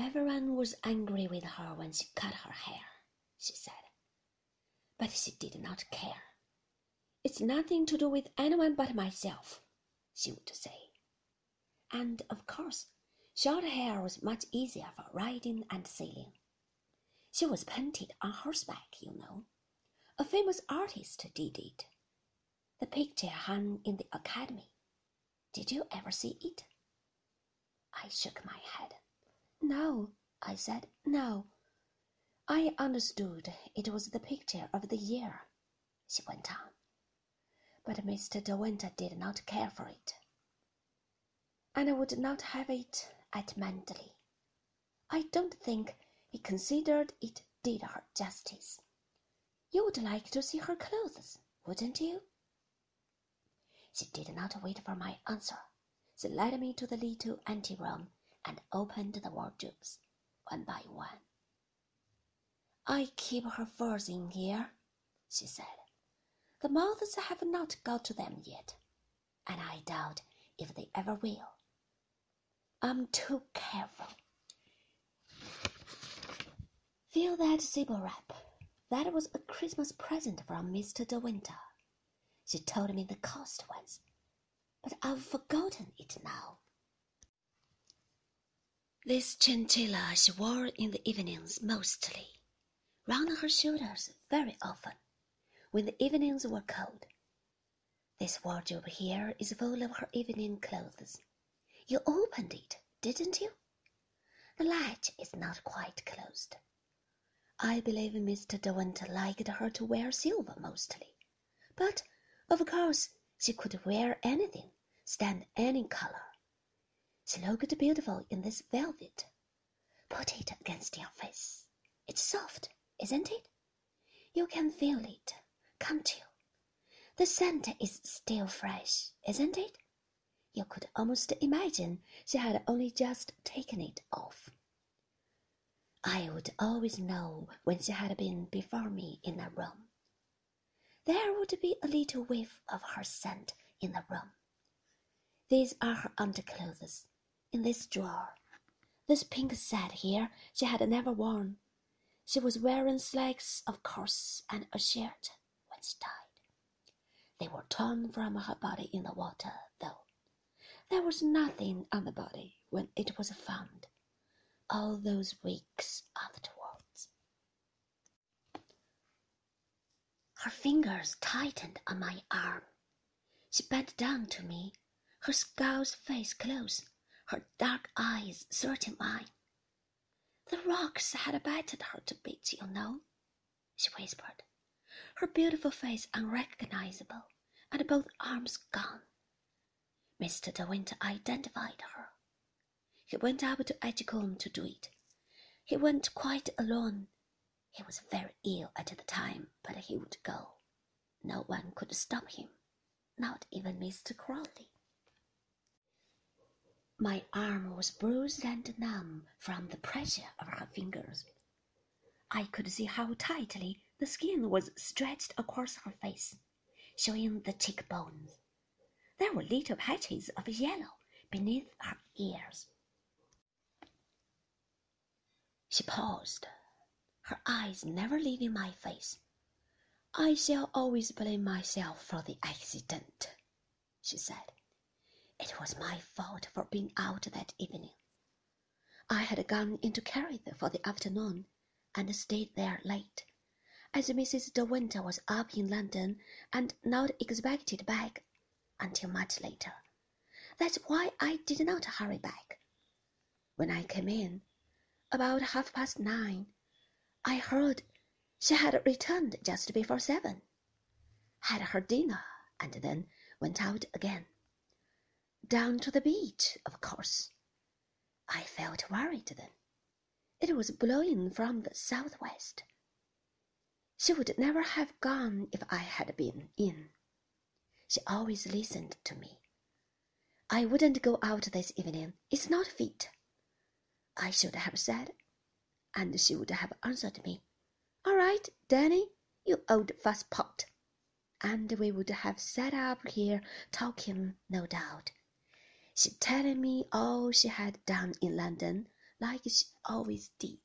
Everyone was angry with her when she cut her hair, she said. But she did not care. It's nothing to do with anyone but myself, she would say. And of course, short hair was much easier for riding and sailing. She was painted on horseback, you know. A famous artist did it. The picture hung in the academy. Did you ever see it? I shook my head. No, I said, no. I understood it was the picture of the year, she went on. But Mr. De Winter did not care for it, and would not have it at Manderley. I don't think he considered it did her justice. You would like to see her clothes, wouldn't you? She did not wait for my answer. She led me to the little anteroom and opened the wardrobes one by one. I keep her furs in here, she said. The moths have not got to them yet, and I doubt if they ever will. I'm too careful. Feel that sable wrap. That was a Christmas present from Mr. De Winter. She told me the cost once, but I've forgotten it now. This chinchilla she wore in the evenings mostly, round her shoulders very often, when the evenings were cold. This wardrobe here is full of her evening clothes. You opened it, didn't you? The latch is not quite closed. I believe Mr. De Winter liked her to wear silver mostly, but of course she could wear anything, stand any color. She looked beautiful in this velvet. Put it against your face. It's soft, isn't it? You can feel it, can't you? The scent is still fresh, isn't it? You could almost imagine she had only just taken it off. I would always know when she had been before me in a room. There would be a little whiff of her scent in the room. These are her underclothes in this drawer. This pink set here she had never worn. She was wearing slacks, of course, and a shirt when she died. They were torn from her body in the water, though. There was nothing on the body when it was found, all those weeks afterwards. Her fingers tightened on my arm. She bent down to me, her skull's face close, her dark eyes searching mine. The rocks had battered her to bits, you know, she whispered, her beautiful face unrecognizable and both arms gone. Mr. De Winter identified her. He went up to Edgecoombe to do it. He went quite alone. He was very ill at the time, but he would go. No one could stop him, not even Mr. Crawley. My arm was bruised and numb from the pressure of her fingers. I could see how tightly the skin was stretched across her face, showing the cheekbones. There were little patches of yellow beneath her ears. She paused, her eyes never leaving my face. I shall always blame myself for the accident, she said. It was my fault for being out that evening. I had gone into Kerrith for the afternoon and stayed there late, as Mrs. De Winter was up in London and not expected back until much later. That's why I did not hurry back. When I came in, about half past nine, I heard she had returned just before seven, had her dinner, and then went out again. Down to the beach, of course. I felt worried then. It was blowing from the southwest. She would never have gone if I had been in. She always listened to me. I wouldn't go out this evening. It's not fit. I should have said, and she would have answered me, All right, Danny, you old fusspot. And we would have sat up here talking, no doubt she telling me all she had done in London like she always did.